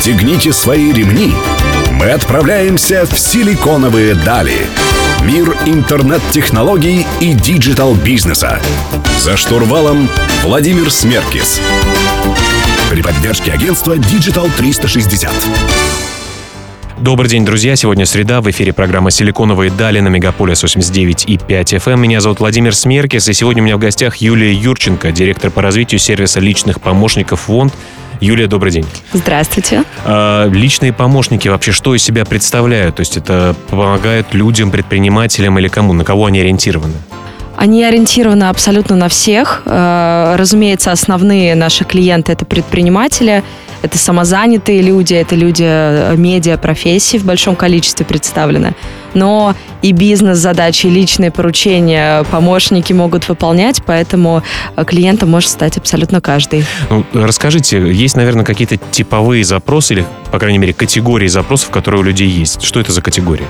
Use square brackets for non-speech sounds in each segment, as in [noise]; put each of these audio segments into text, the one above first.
Расстегните свои ремни. Мы отправляемся в силиконовые дали. Мир интернет-технологий и digital -бизнеса. За штурвалом Владимир Смеркис. При поддержке агентства Digital 360. Добрый день, друзья. Сегодня среда. В эфире программа «Силиконовые дали» на Мегаполис 89 и 5 FM. Меня зовут Владимир Смеркис, и сегодня у меня в гостях Юлия Юрченко, директор по развитию сервиса личных помощников Want. Юлия, добрый день. Здравствуйте. А, личные помощники вообще что из себя представляют? То есть это помогают людям, предпринимателям или кому? На кого они ориентированы? Они ориентированы абсолютно на всех. А, разумеется, основные наши клиенты это предприниматели, это самозанятые люди, это люди э, медиа, профессии в большом количестве представлены. Но и бизнес-задачи, и личные поручения помощники могут выполнять, поэтому э, клиентом может стать абсолютно каждый. Ну, расскажите, есть, наверное, какие-то типовые запросы или, по крайней мере, категории запросов, которые у людей есть? Что это за категории?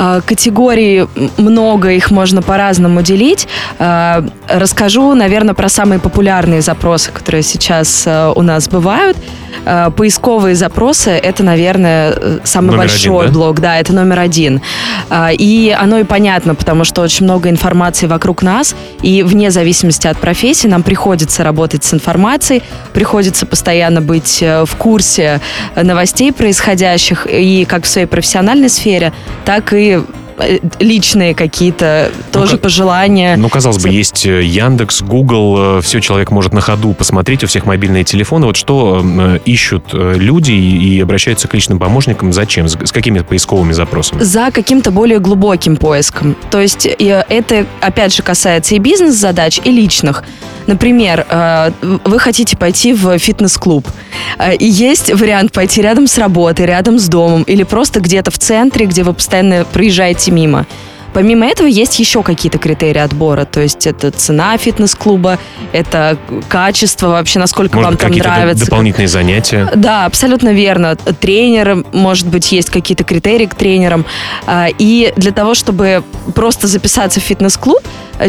А, категорий много, их можно по-разному делить. А, расскажу, наверное, про самые популярные запросы, которые сейчас э, у нас бывают. Поисковые запросы — это, наверное, э, самый номер большой один, да? блок. Да, это номер один. И оно и понятно, потому что очень много информации вокруг нас, и вне зависимости от профессии нам приходится работать с информацией, приходится постоянно быть э, в курсе новостей происходящих, и как в своей профессиональной сфере, так и Э, личные какие-то тоже ну, пожелания. Ну, казалось бы, есть э, Яндекс, Google, э, все человек может на ходу посмотреть, у всех мобильные телефоны. Вот что ищут люди и обращаются к личным помощникам, зачем, с какими поисковыми запросами? За каким-то более глубоким поиском. То есть это, опять же, касается и бизнес-задач, и личных. Например, вы хотите пойти в фитнес-клуб, и есть вариант пойти рядом с работой, рядом с домом, или просто где-то в центре, где вы постоянно проезжаете мимо. Помимо этого есть еще какие-то критерии отбора, то есть это цена фитнес-клуба, это качество вообще, насколько может, вам там нравится. дополнительные занятия? Да, абсолютно верно. Тренеры, может быть, есть какие-то критерии к тренерам. А, и для того, чтобы просто записаться в фитнес-клуб,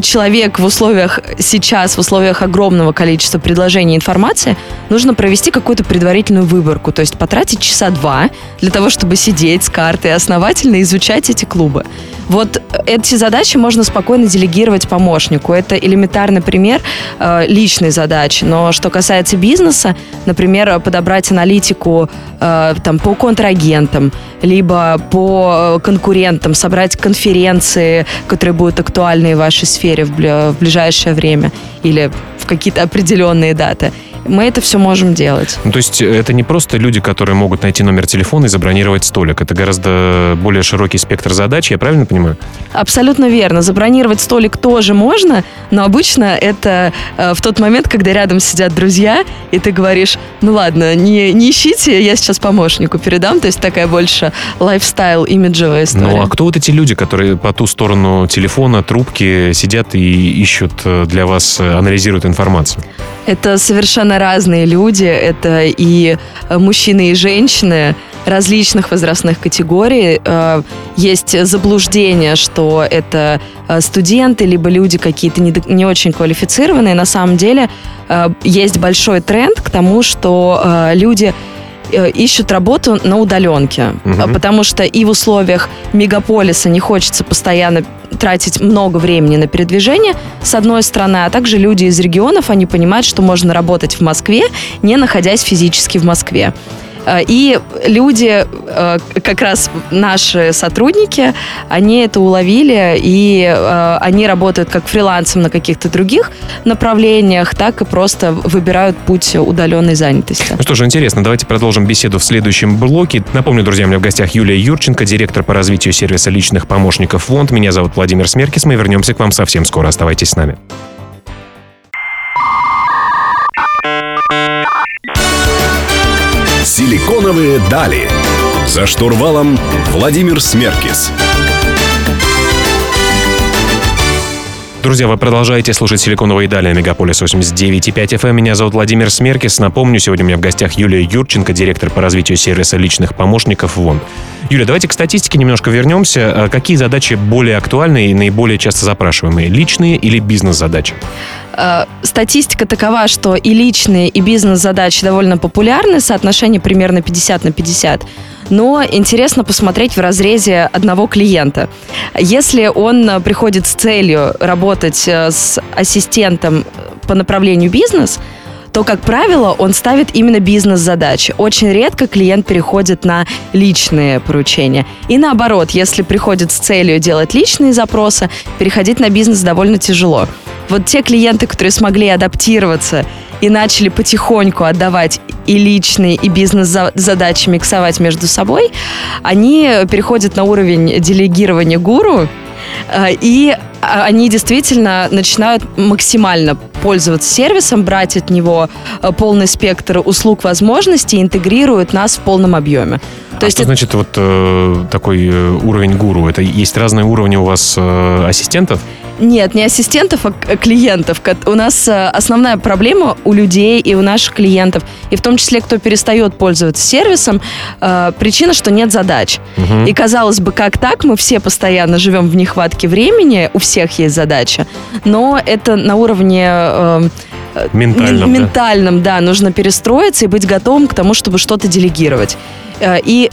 человек в условиях сейчас, в условиях огромного количества предложений информации, нужно провести какую-то предварительную выборку, то есть потратить часа два для того, чтобы сидеть с картой основательно изучать эти клубы. Вот эти задачи можно спокойно делегировать помощнику. Это элементарный пример э, личной задачи. Но что касается бизнеса, например, подобрать аналитику э, там, по контрагентам, либо по конкурентам, собрать конференции, которые будут актуальны в вашей сфере в, в ближайшее время или в какие-то определенные даты мы это все можем делать. Ну, то есть э, это не просто люди, которые могут найти номер телефона и забронировать столик. Это гораздо более широкий спектр задач, я правильно понимаю? Абсолютно верно. Забронировать столик тоже можно, но обычно это э, в тот момент, когда рядом сидят друзья, и ты говоришь, ну ладно, не, не ищите, я сейчас помощнику передам. То есть такая больше лайфстайл, имиджевая история. Ну а кто вот эти люди, которые по ту сторону телефона, трубки сидят и ищут э, для вас, э, анализируют информацию? Это совершенно разные люди, это и э, мужчины, и женщины различных возрастных категорий. Э, есть заблуждение, что это э, студенты, либо люди какие-то не, не очень квалифицированные. На самом деле есть большой тренд к тому, что люди ищут работу на удаленке, угу. потому что и в условиях мегаполиса не хочется постоянно тратить много времени на передвижение, с одной стороны, а также люди из регионов, они понимают, что можно работать в Москве, не находясь физически в Москве. Э, и люди, э, как раз наши сотрудники, они это уловили, и э, они работают как фрилансом на каких-то других направлениях, так и просто выбирают путь удаленной занятости. Ну что же, интересно, давайте продолжим беседу в следующем блоке. Напомню, друзья, у меня в гостях Юлия Юрченко, директор по развитию сервиса личных помощников ВОНД. Меня зовут Владимир Смеркис. Мы вернемся к вам совсем скоро. Оставайтесь с нами. Силиконовые дали. За штурвалом Владимир Смеркис. Друзья, вы продолжаете слушать «Силиконовые дали» на Мегаполис 89.5 FM. Эм. Меня зовут Владимир Смеркис. Напомню, сегодня у меня в гостях Юлия Юрченко, директор по развитию сервиса личных помощников ВОН. Юлия, давайте к статистике немножко вернемся. А какие задачи более актуальны и наиболее часто запрашиваемые? Личные или бизнес-задачи? Э, статистика такова, что и личные, и бизнес-задачи довольно популярны, соотношение примерно 50 на 50. Но интересно посмотреть в разрезе одного клиента. Если он приходит с целью работать э, с ассистентом по направлению бизнес, то, как правило, он ставит именно бизнес-задачи. Очень редко клиент переходит на личные поручения. И наоборот, если приходит с целью делать личные запросы, переходить на бизнес довольно тяжело. Вот те клиенты, которые смогли адаптироваться и начали потихоньку отдавать и личные, и бизнес-задачи миксовать между собой, они переходят на уровень делегирования гуру, э, и а, они действительно начинают максимально пользоваться сервисом, брать от него э, полный спектр услуг, возможностей, интегрируют нас в полном объеме. То а есть что это... значит вот э, такой э, уровень гуру? Это есть разные уровни у вас э, ассистентов? Нет, не ассистентов, а клиентов. У нас э, основная проблема у людей и у наших клиентов, и в том числе, кто перестает пользоваться сервисом, э, причина, что нет задач. Угу. И казалось бы, как так? Мы все постоянно живем в нехватке времени, у всех есть задача, но это на уровне... Э, ментальном, ментальном да. да, нужно перестроиться и быть готовым к тому, чтобы что-то делегировать. И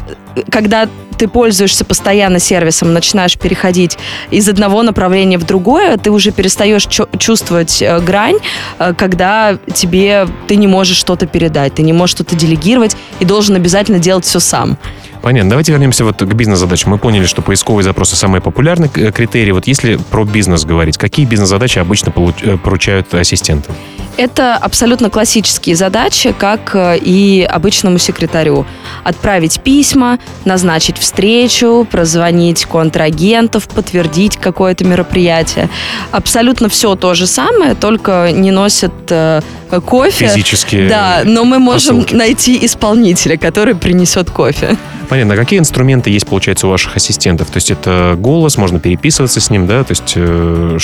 когда ты пользуешься постоянно сервисом, начинаешь переходить из одного направления в другое, ты уже перестаешь чувствовать э, грань, э, когда тебе ты не можешь что-то передать, ты не можешь что-то делегировать и должен обязательно делать все сам. Понятно. Давайте вернемся вот к бизнес-задачам. Мы поняли, что поисковые запросы самые популярные э, критерии. Вот если про бизнес говорить, какие бизнес-задачи обычно поручают ассистенты? Это абсолютно классические задачи, как э, и обычному секретарю. Отправить письма, назначить встречу, прозвонить контрагентов, подтвердить какое-то мероприятие. Абсолютно все то же самое, только не носят э, кофе. Физически. Да, но мы можем посылки. найти исполнителя, который принесет кофе. Понятно. А какие инструменты есть, получается, у ваших ассистентов? То есть это голос, можно переписываться с ним, да? То есть э,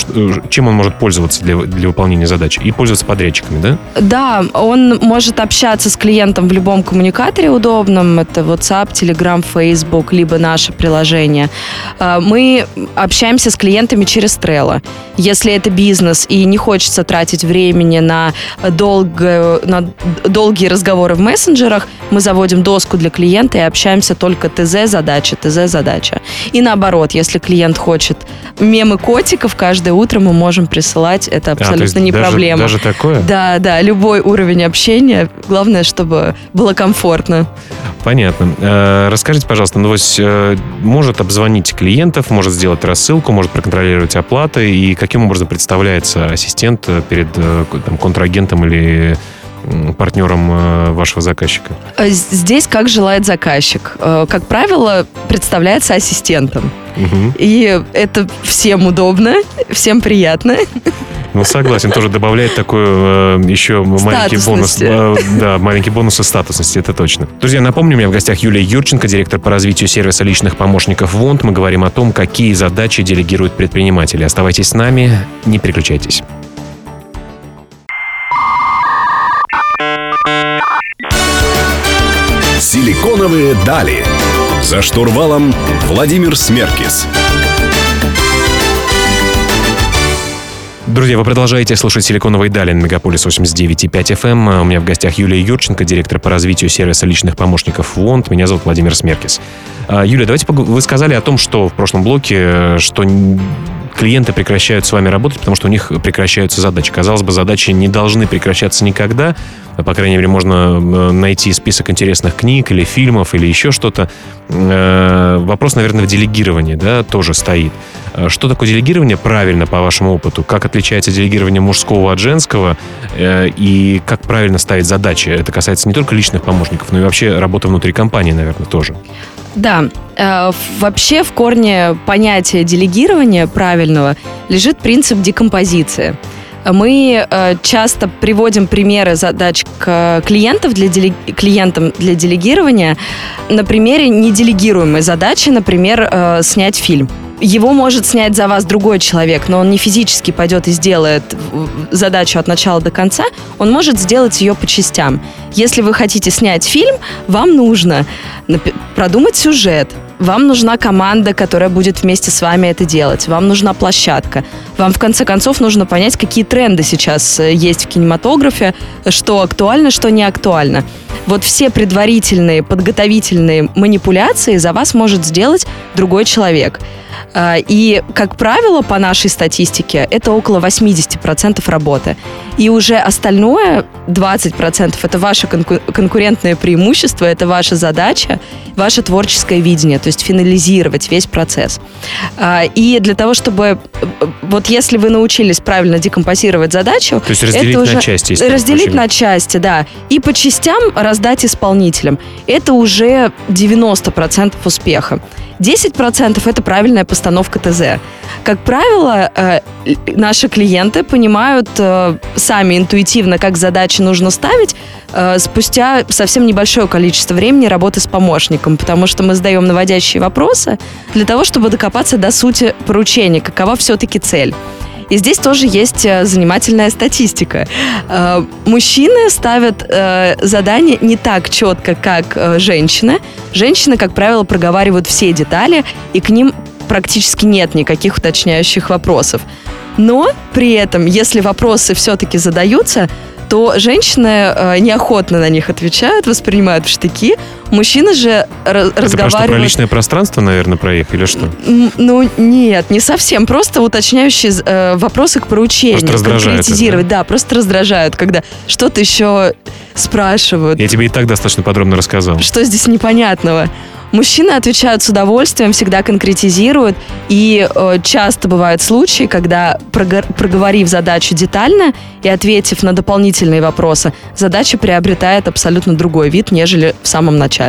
чем он может пользоваться для, для выполнения задач? И пользоваться подрядчиками, да? Да, он может общаться с клиентом в любом коммуникаторе удобном. Это WhatsApp, Telegram, Facebook, либо наше приложение. Э, мы общаемся с клиентами через Trello. Если это бизнес и не хочется тратить времени на, долго, на долгие разговоры в мессенджерах, мы заводим доску для клиента и общаемся только ТЗ-задача, ТЗ-задача. И наоборот, если клиент хочет мемы котиков, каждое утро мы можем присылать, это абсолютно а, не даже, проблема. Даже такое? Да, да, любой уровень общения, главное, чтобы было комфортно. Понятно. Э, расскажите, пожалуйста, ну, э, может обзвонить клиентов, может сделать рассылку, может проконтролировать оплаты, и каким образом представляется ассистент перед э, там, контрагентом или партнером э, вашего заказчика? Э, здесь как желает заказчик. Э, как правило, представляется ассистентом. Угу. И это всем удобно, всем приятно. Ну, согласен, тоже добавляет такой э, еще маленький бонус. Э, да, маленький бонус и статусности, это точно. Друзья, напомню, у меня в гостях Юлия Юрченко, директор по развитию сервиса личных помощников ВОНД. Мы говорим о том, какие задачи делегируют предприниматели. Оставайтесь с нами, не переключайтесь. Силиконовые дали. За штурвалом Владимир Смеркис. Друзья, вы продолжаете слушать «Силиконовые дали» на Мегаполис 89.5 FM. У меня в гостях Юлия Юрченко, директор по развитию сервиса личных помощников ВОНД. Меня зовут Владимир Смеркис. А, Юлия, давайте вы сказали о том, что в прошлом блоке, что клиенты прекращают с вами работать, потому что у них прекращаются задачи. Казалось бы, задачи не должны прекращаться никогда. По крайней мере, можно э, найти список интересных книг или фильмов или еще что-то. Э, вопрос, наверное, в делегировании да, тоже стоит. Э, что такое делегирование правильно, по вашему опыту? Как отличается делегирование мужского от женского? И как правильно ставить задачи? Это касается не только личных помощников, но и вообще работы внутри компании, наверное, тоже. Да, э, вообще в корне понятия делегирования правильного лежит принцип декомпозиции. Мы э, часто приводим примеры задач к клиентов для делег... клиентам для делегирования на примере неделегируемой задачи, например, э, снять фильм его может снять за вас другой человек, но он не физически пойдет и сделает задачу от начала до конца, он может сделать ее по частям. Если вы хотите снять фильм, вам нужно продумать сюжет, вам нужна команда, которая будет вместе с вами это делать. Вам нужна площадка. Вам, в конце концов, нужно понять, какие тренды сейчас э, есть в кинематографе, что актуально, что не актуально. Вот все предварительные, подготовительные манипуляции за вас может сделать другой человек. А, и, как правило, по нашей статистике, это около 80% работы. И уже остальное, 20%, это ваше конкурентное преимущество, это ваша задача, ваше творческое видение, то есть финализировать весь процесс. А, и для того, чтобы... Вот если вы научились правильно декомпозировать задачу... То есть разделить это уже, на части. Разделить на части, да. И по частям раздать исполнителям. Это уже 90% успеха. 10% это правильная постановка ТЗ. Как правило, э, наши клиенты понимают э, сами интуитивно, как задачи нужно ставить э, спустя совсем небольшое количество времени работы с помощником, потому что мы задаем наводящие вопросы для того, чтобы докопаться до сути поручения, какова все-таки цель. И здесь тоже есть э, занимательная статистика. Э, мужчины ставят э, задания не так четко, как женщины. Женщины, как правило, проговаривают все детали, и к ним практически нет никаких уточняющих вопросов. Но при этом, если вопросы все-таки задаются, то женщины э, неохотно на них отвечают, воспринимают в штыки. Мужчины же разговаривают... Это просто про личное пространство, наверное, про их или что? Ну, нет, не совсем. Просто уточняющие э, вопросы к поручению. Просто раздражают. Конкретизировать, да? да, просто раздражают, когда что-то еще спрашивают. Я тебе и так достаточно подробно рассказал. Что здесь непонятного? Мужчины отвечают с удовольствием, всегда конкретизируют. И э, часто бывают случаи, когда, проговорив задачу детально и ответив на дополнительные вопросы, задача приобретает абсолютно другой вид, нежели в самом начале.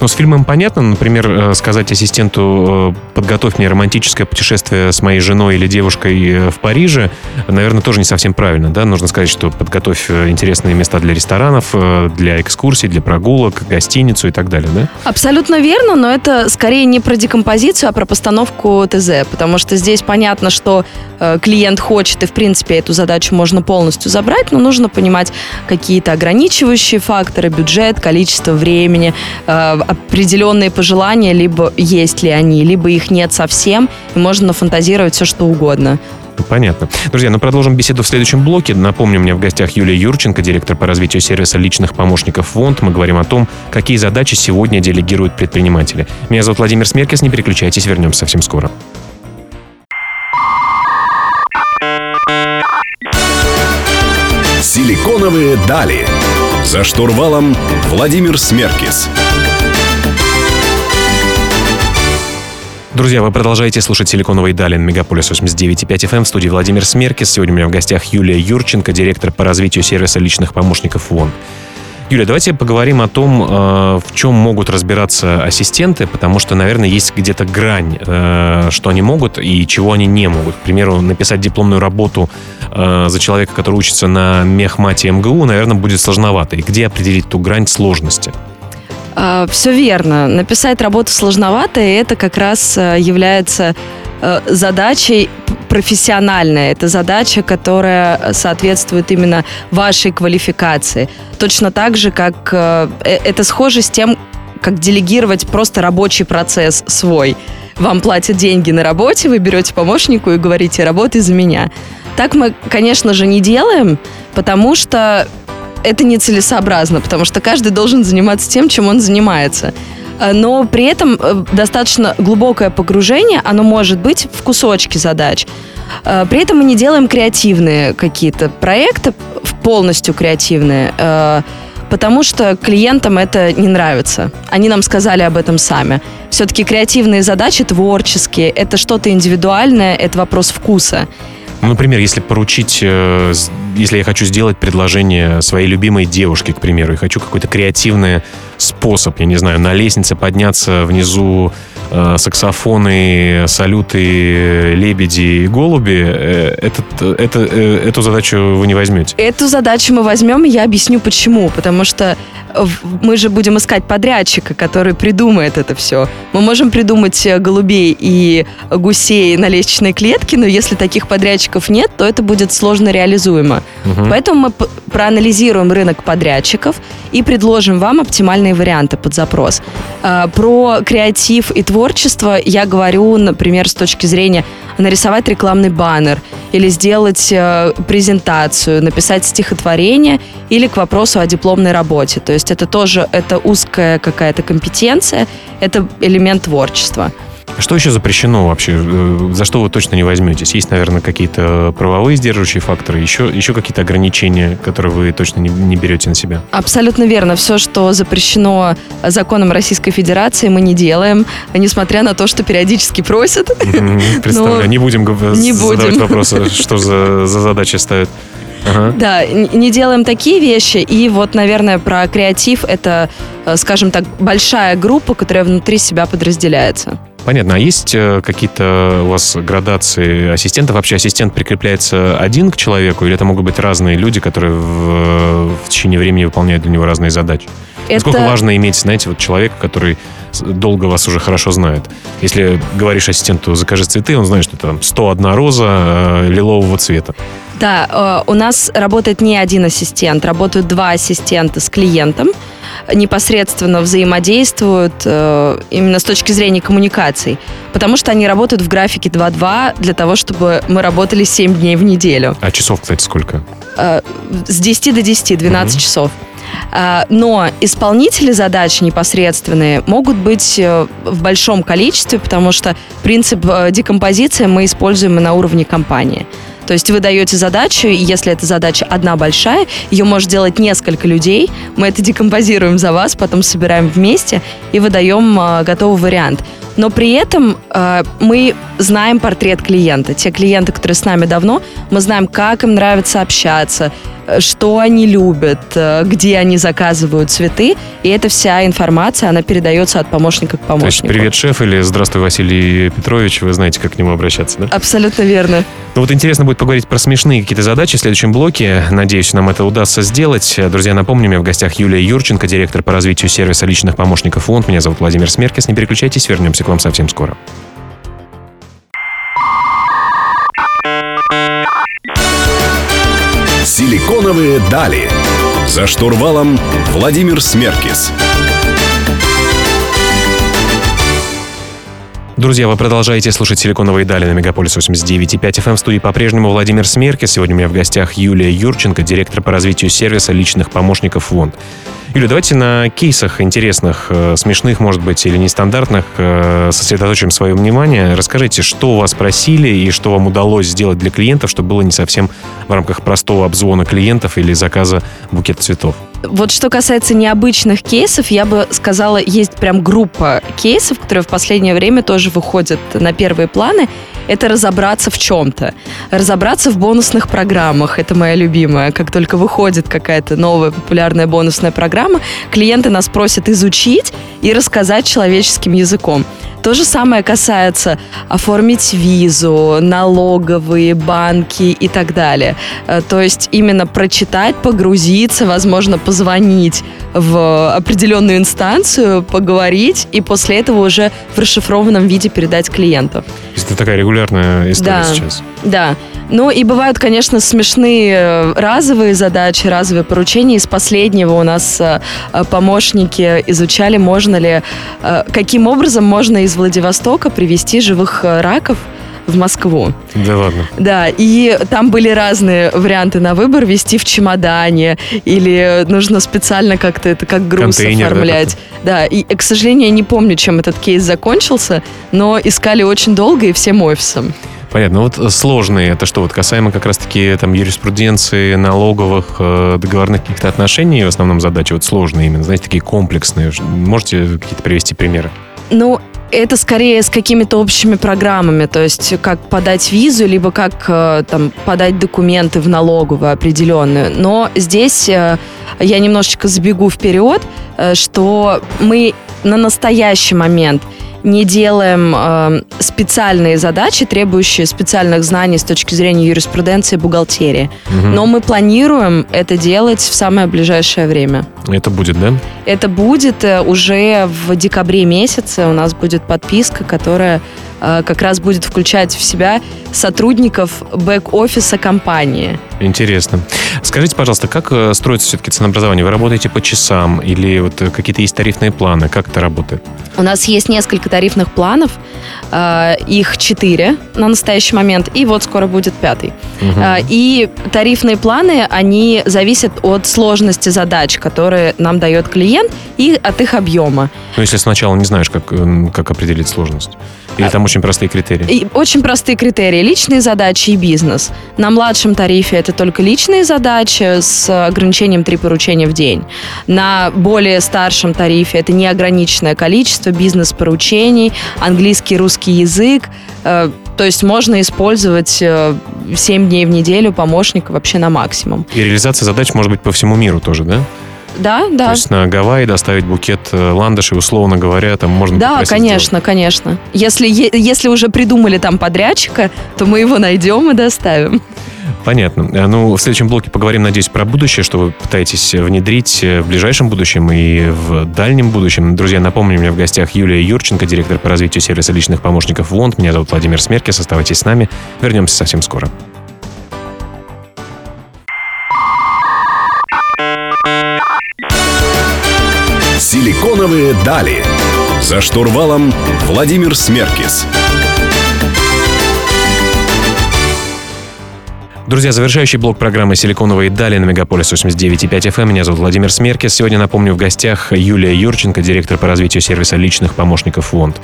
Ну, с фильмом понятно, например, э, сказать ассистенту э, «подготовь мне романтическое путешествие с моей женой или девушкой э, в Париже», наверное, тоже не совсем правильно, да? Нужно сказать, что подготовь интересные места для ресторанов, для экскурсий, для прогулок, гостиницу и так далее, да? Абсолютно верно но это скорее не про декомпозицию, а про постановку ТЗ, потому что здесь понятно, что клиент хочет, и в принципе эту задачу можно полностью забрать, но нужно понимать какие-то ограничивающие факторы, бюджет, количество времени, определенные пожелания, либо есть ли они, либо их нет совсем, и можно нафантазировать все, что угодно. Понятно. Друзья, ну продолжим беседу в следующем блоке. Напомню, у меня в гостях Юлия Юрченко, директор по развитию сервиса личных помощников ВОНД. Мы говорим о том, какие задачи сегодня делегируют предприниматели. Меня зовут Владимир Смеркис. Не переключайтесь, вернемся совсем скоро. Силиконовые дали. За штурвалом Владимир Смеркис. Друзья, вы продолжаете слушать «Силиконовый Далин» Мегаполис 89.5 FM эм в студии Владимир Смеркис. Сегодня у меня в гостях Юлия Юрченко, директор по развитию сервиса личных помощников ВОН. Юля, давайте поговорим о том, э, в чем могут разбираться ассистенты, потому что, наверное, есть где-то грань, э, что они могут и чего они не могут. К примеру, написать дипломную работу э, за человека, который учится на мехмате МГУ, наверное, будет сложновато. И где определить ту грань сложности? А, Все верно. Написать работу сложновато, и это как раз является задачей профессиональная. Это задача, которая соответствует именно вашей квалификации. Точно так же, как э, это схоже с тем, как делегировать просто рабочий процесс свой. Вам платят деньги на работе, вы берете помощнику и говорите, работай за меня. Так мы, конечно же, не делаем, потому что это нецелесообразно, потому что каждый должен заниматься тем, чем он занимается. Э, но при этом э, достаточно глубокое погружение, оно может быть в кусочки задач. Э, при этом мы не делаем креативные какие-то проекты, полностью креативные, потому что клиентам это не нравится. Они нам сказали об этом сами. Все-таки креативные задачи творческие, это что-то индивидуальное, это вопрос вкуса. Ну, например, если поручить, э, если я хочу сделать предложение своей любимой девушке, к примеру, и хочу какой-то креативный способ, я не знаю, на лестнице подняться внизу э, саксофоны, салюты, лебеди и голуби, э, этот, это, эту задачу вы не возьмете? Эту задачу мы возьмем, и я объясню почему. Потому что мы же будем искать подрядчика, который придумает это все. Мы можем придумать э, голубей и гусей на лестничной клетке, но если таких подрядчиков нет, то это будет сложно реализуемо. Угу. Поэтому мы проанализируем рынок подрядчиков и предложим вам оптимальные варианты под запрос. Про креатив и творчество я говорю, например, с точки зрения нарисовать рекламный баннер или сделать э, презентацию, написать стихотворение или к вопросу о дипломной работе. То есть это тоже это узкая какая-то компетенция, это элемент творчества. Что еще запрещено вообще? Э, за что вы точно не возьметесь? Есть, наверное, какие-то правовые сдерживающие факторы, еще, еще какие-то ограничения, которые вы точно не, не берете на себя? Абсолютно верно. Все, что запрещено законом Российской Федерации, мы не делаем, несмотря на то, что периодически просят. Представляю, [laughs] не будем задавать вопросы, что за задачи ставят. Ага. Да, не делаем такие вещи. И вот, наверное, про креатив это, э, скажем так, большая группа, которая внутри себя подразделяется. Понятно. А есть э, какие-то у вас градации ассистентов? Вообще ассистент прикрепляется один к человеку, или это могут быть разные люди, которые в, в течение времени выполняют для него разные задачи? Это... Насколько важно иметь, знаете, вот человека, который долго вас уже хорошо знает. Если говоришь ассистенту «закажи цветы», он знает, что это там 101 роза э, лилового цвета. Да, э, у нас работает не один ассистент, работают два ассистента с клиентом непосредственно взаимодействуют э, именно с точки зрения коммуникаций. Потому что они работают в графике 2-2 для того, чтобы мы работали 7 дней в неделю. А часов, кстати, сколько? Э, с 10 до 10, 12 угу. часов. Э, но исполнители задач непосредственные могут быть э, в большом количестве, потому что принцип э, декомпозиции мы используем на уровне компании. То есть вы даете задачу, и если эта задача одна большая, ее может делать несколько людей. Мы это декомпозируем за вас, потом собираем вместе и выдаем э, готовый вариант. Но при этом э, мы знаем портрет клиента. Те клиенты, которые с нами давно, мы знаем, как им нравится общаться, что они любят, э, где они заказывают цветы, и эта вся информация, она передается от помощника к помощнику. То есть привет, шеф, или здравствуй, Василий Петрович, вы знаете, как к нему обращаться, да? Абсолютно верно. Ну вот интересно будет поговорить про смешные какие-то задачи в следующем блоке. Надеюсь, нам это удастся сделать. Друзья, напомню, у меня в гостях Юлия Юрченко, директор по развитию сервиса личных помощников фонд. Меня зовут Владимир Смеркис. Не переключайтесь, вернемся к вам совсем скоро. Силиконовые дали. За штурвалом Владимир Смеркис. Друзья, вы продолжаете слушать «Силиконовые дали» на Мегаполис 89.5 FM. В студии по-прежнему Владимир Смеркис. Сегодня у меня в гостях Юлия Юрченко, директор по развитию сервиса личных помощников ФОНД. Юля, давайте на кейсах интересных, э, смешных, может быть, или нестандартных э, сосредоточим свое внимание. Расскажите, что вас просили и что вам удалось сделать для клиентов, чтобы было не совсем в рамках простого обзвона клиентов или заказа букета цветов. Вот что касается необычных кейсов, я бы сказала, есть прям группа кейсов, которые в последнее время тоже выходят на первые планы. Это разобраться в чем-то. Разобраться в бонусных программах. Это моя любимая. Как только выходит какая-то новая популярная бонусная программа, клиенты нас просят изучить и рассказать человеческим языком. То же самое касается оформить визу, налоговые, банки и так далее. Э, то есть именно прочитать, погрузиться, возможно, позвонить в определенную инстанцию, поговорить и после этого уже в расшифрованном виде передать клиенту. Это такая регулярная история да, сейчас. Да. Ну и бывают, конечно, смешные э, разовые задачи, разовые поручения. Из последнего у нас э, помощники изучали, можно ли, каким образом можно из Владивостока привезти живых э, раков в Москву. Да ладно. Да, и там были разные варианты на выбор. Вести в чемодане или нужно специально как-то это как груз Контейнер, оформлять. Да, да, и, к сожалению, я не помню, чем этот кейс закончился, но искали очень долго и всем офисом. Понятно. Вот э, сложные, это что, вот касаемо как раз-таки там юриспруденции, налоговых, э, договорных каких-то отношений, в основном задачи вот сложные именно, знаете, такие комплексные. Можете какие-то привести примеры? Ну, это скорее с какими-то общими программами, то есть как подать визу, либо как э, там подать документы в налоговую определенную. Но здесь э, я немножечко забегу вперед, э, что мы на настоящий момент не делаем э, специальные задачи, требующие специальных знаний с точки зрения юриспруденции и бухгалтерии. Мгм. Но мы планируем это делать в самое ближайшее время. Это будет, да? Это будет э, уже в декабре месяце. У нас будет подписка, которая как раз будет включать в себя сотрудников бэк-офиса компании. Интересно. Скажите, пожалуйста, как э, строится все-таки ценообразование? Вы работаете по часам или вот э, какие-то есть тарифные планы? Как это работает? У нас есть несколько тарифных планов, э, их четыре на настоящий момент, и вот скоро будет пятый. А, И тарифные планы, они зависят от сложности задач, которые нам дает клиент, и от их объема. Ну, если сначала не знаешь, как, как определить сложность. Или там очень простые критерии. И очень простые критерии. Личные задачи и бизнес. На младшем тарифе это только личные задачи с ограничением три поручения в день. На более старшем тарифе это неограниченное количество бизнес-поручений, английский, русский язык. Э, То есть можно использовать 7 дней в неделю помощника вообще на максимум. И реализация задач может быть по всему миру тоже, да? Да, да. То есть на Гавайи доставить букет э, ландышей, условно говоря, там можно Да, конечно, конечно. Если, если уже придумали там подрядчика, то мы его найдем и доставим. сделать. Понятно. Э, Ну, в следующем блоке поговорим, надеюсь, про будущее, что вы пытаетесь внедрить э, в ближайшем будущем и в дальнем будущем. Друзья, напомню, у меня в гостях Юлия Юрченко, директор по развитию сервиса личных помощников ВОНД. Меня зовут Владимир Смеркис. Оставайтесь с нами. Вернемся совсем скоро. Силиконовые дали. За штурвалом Владимир Смеркис. Друзья, завершающий блок программы «Силиконовые дали» на Мегаполис 89.5 FM. Меня зовут Владимир Смеркис. Сегодня, напомню, в гостях Юлия Юрченко, директор по развитию сервиса личных помощников ВОНД.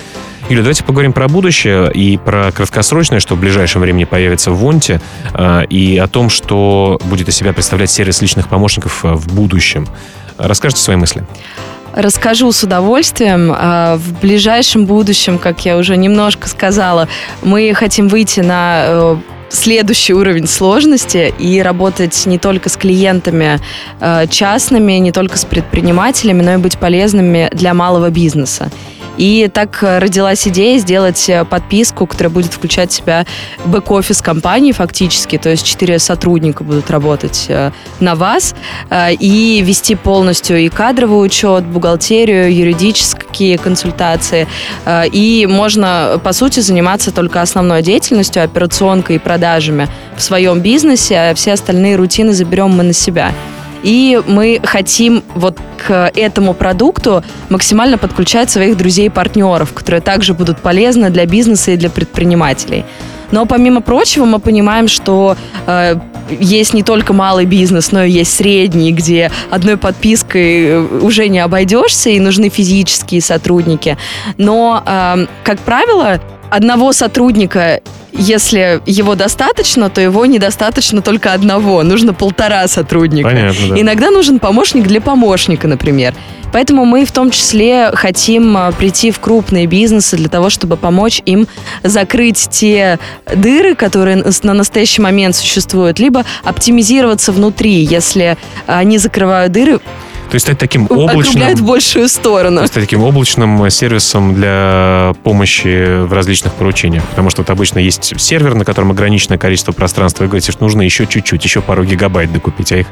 Юля, давайте поговорим про будущее и про краткосрочное, что в ближайшем времени появится в ВОНТе, а, и о том, что будет из себя представлять сервис личных помощников а, в будущем. Расскажите свои мысли. Расскажу с удовольствием. А, В ближайшем будущем, как я уже немножко сказала, мы хотим выйти на э, следующий уровень сложности и работать не только с клиентами э, частными, не только с предпринимателями, но и быть полезными для малого бизнеса. И так э, родилась идея сделать э, подписку, которая будет включать в себя бэк-офис компании фактически, то есть четыре сотрудника будут работать э, на вас и вести полностью и кадровый учет, бухгалтерию, юридические консультации. И можно, по сути, заниматься только основной деятельностью, операционкой и продажами в своем бизнесе, а все остальные рутины заберем мы на себя. И мы хотим вот к этому продукту максимально подключать своих друзей и партнеров, которые также будут полезны для бизнеса и для предпринимателей. Но помимо прочего мы понимаем, что э, есть не только малый бизнес, но и есть средний, где одной подпиской э, уже не обойдешься и нужны физические сотрудники. Но, э, как правило, одного сотрудника, если его достаточно, то его недостаточно только одного. Нужно полтора сотрудника. Понятно, да. Иногда нужен помощник для помощника, например. Поэтому мы в том числе хотим а, прийти в крупные бизнесы для того, чтобы помочь им закрыть те дыры, которые на настоящий момент существуют, либо оптимизироваться внутри, если они закрывают дыры, То есть стать таким округляют облачным... в большую сторону. То есть таким облачным сервисом для помощи в различных поручениях. Потому что вот обычно есть сервер, на котором ограниченное количество пространства. И говорите, что нужно еще чуть-чуть, еще пару гигабайт докупить, а их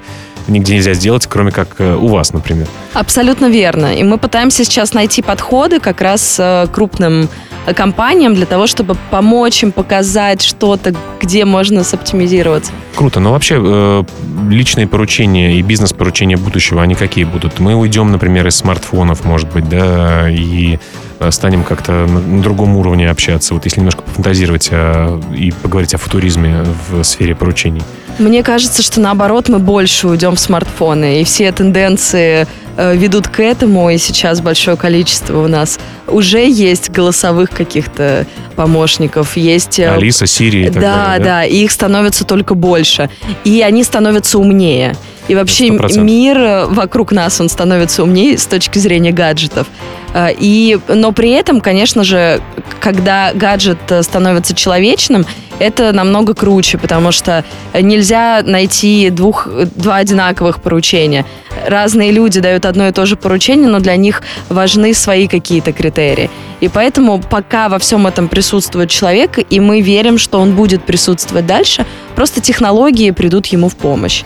нигде нельзя сделать, кроме как э, у вас, например. Абсолютно верно. И мы пытаемся сейчас найти подходы как раз э, крупным компаниям для того, чтобы помочь им показать что-то, где можно соптимизироваться. Круто. Но вообще э, личные поручения и бизнес-поручения будущего, они какие будут? Мы уйдем, например, из смартфонов, может быть, да, и э, станем как-то на, другом уровне общаться. Вот если немножко пофантазировать а, и поговорить о футуризме в сфере поручений. Мне кажется, что наоборот мы больше уйдем в смартфоны, и все тенденции э, ведут к этому, и сейчас большое количество у нас уже есть голосовых каких-то помощников, есть... э, Алиса, Сирия и так да, далее. да, и их становится только больше. И они становятся умнее. И вообще 100%. мир э, вокруг нас, он становится умнее с точки зрения гаджетов. Э, И, но при этом, конечно же, когда гаджет э, становится человечным, это намного круче, потому что нельзя найти двух, два одинаковых поручения. Разные люди дают одно и то же поручение, но для них важны свои какие-то критерии. И поэтому пока во всем этом присутствует человек, и мы верим, что он будет присутствовать дальше, просто технологии придут ему в помощь.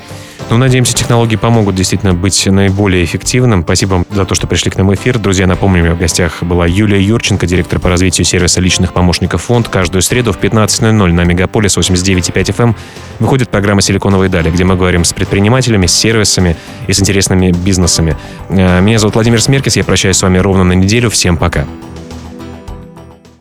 Ну, надеемся, технологии помогут действительно быть наиболее эффективным. Спасибо за то, что пришли к нам в эфир. Друзья, напомню, у меня в гостях была Юлия Юрченко, директор по развитию сервиса личных помощников фонд. Каждую среду в 15.00 на Мегаполис 89.5 FM эм выходит программа «Силиконовые дали», где мы говорим с предпринимателями, с сервисами и с интересными бизнесами. Э, Меня зовут Владимир Смеркис, я прощаюсь с вами ровно на неделю. Всем пока.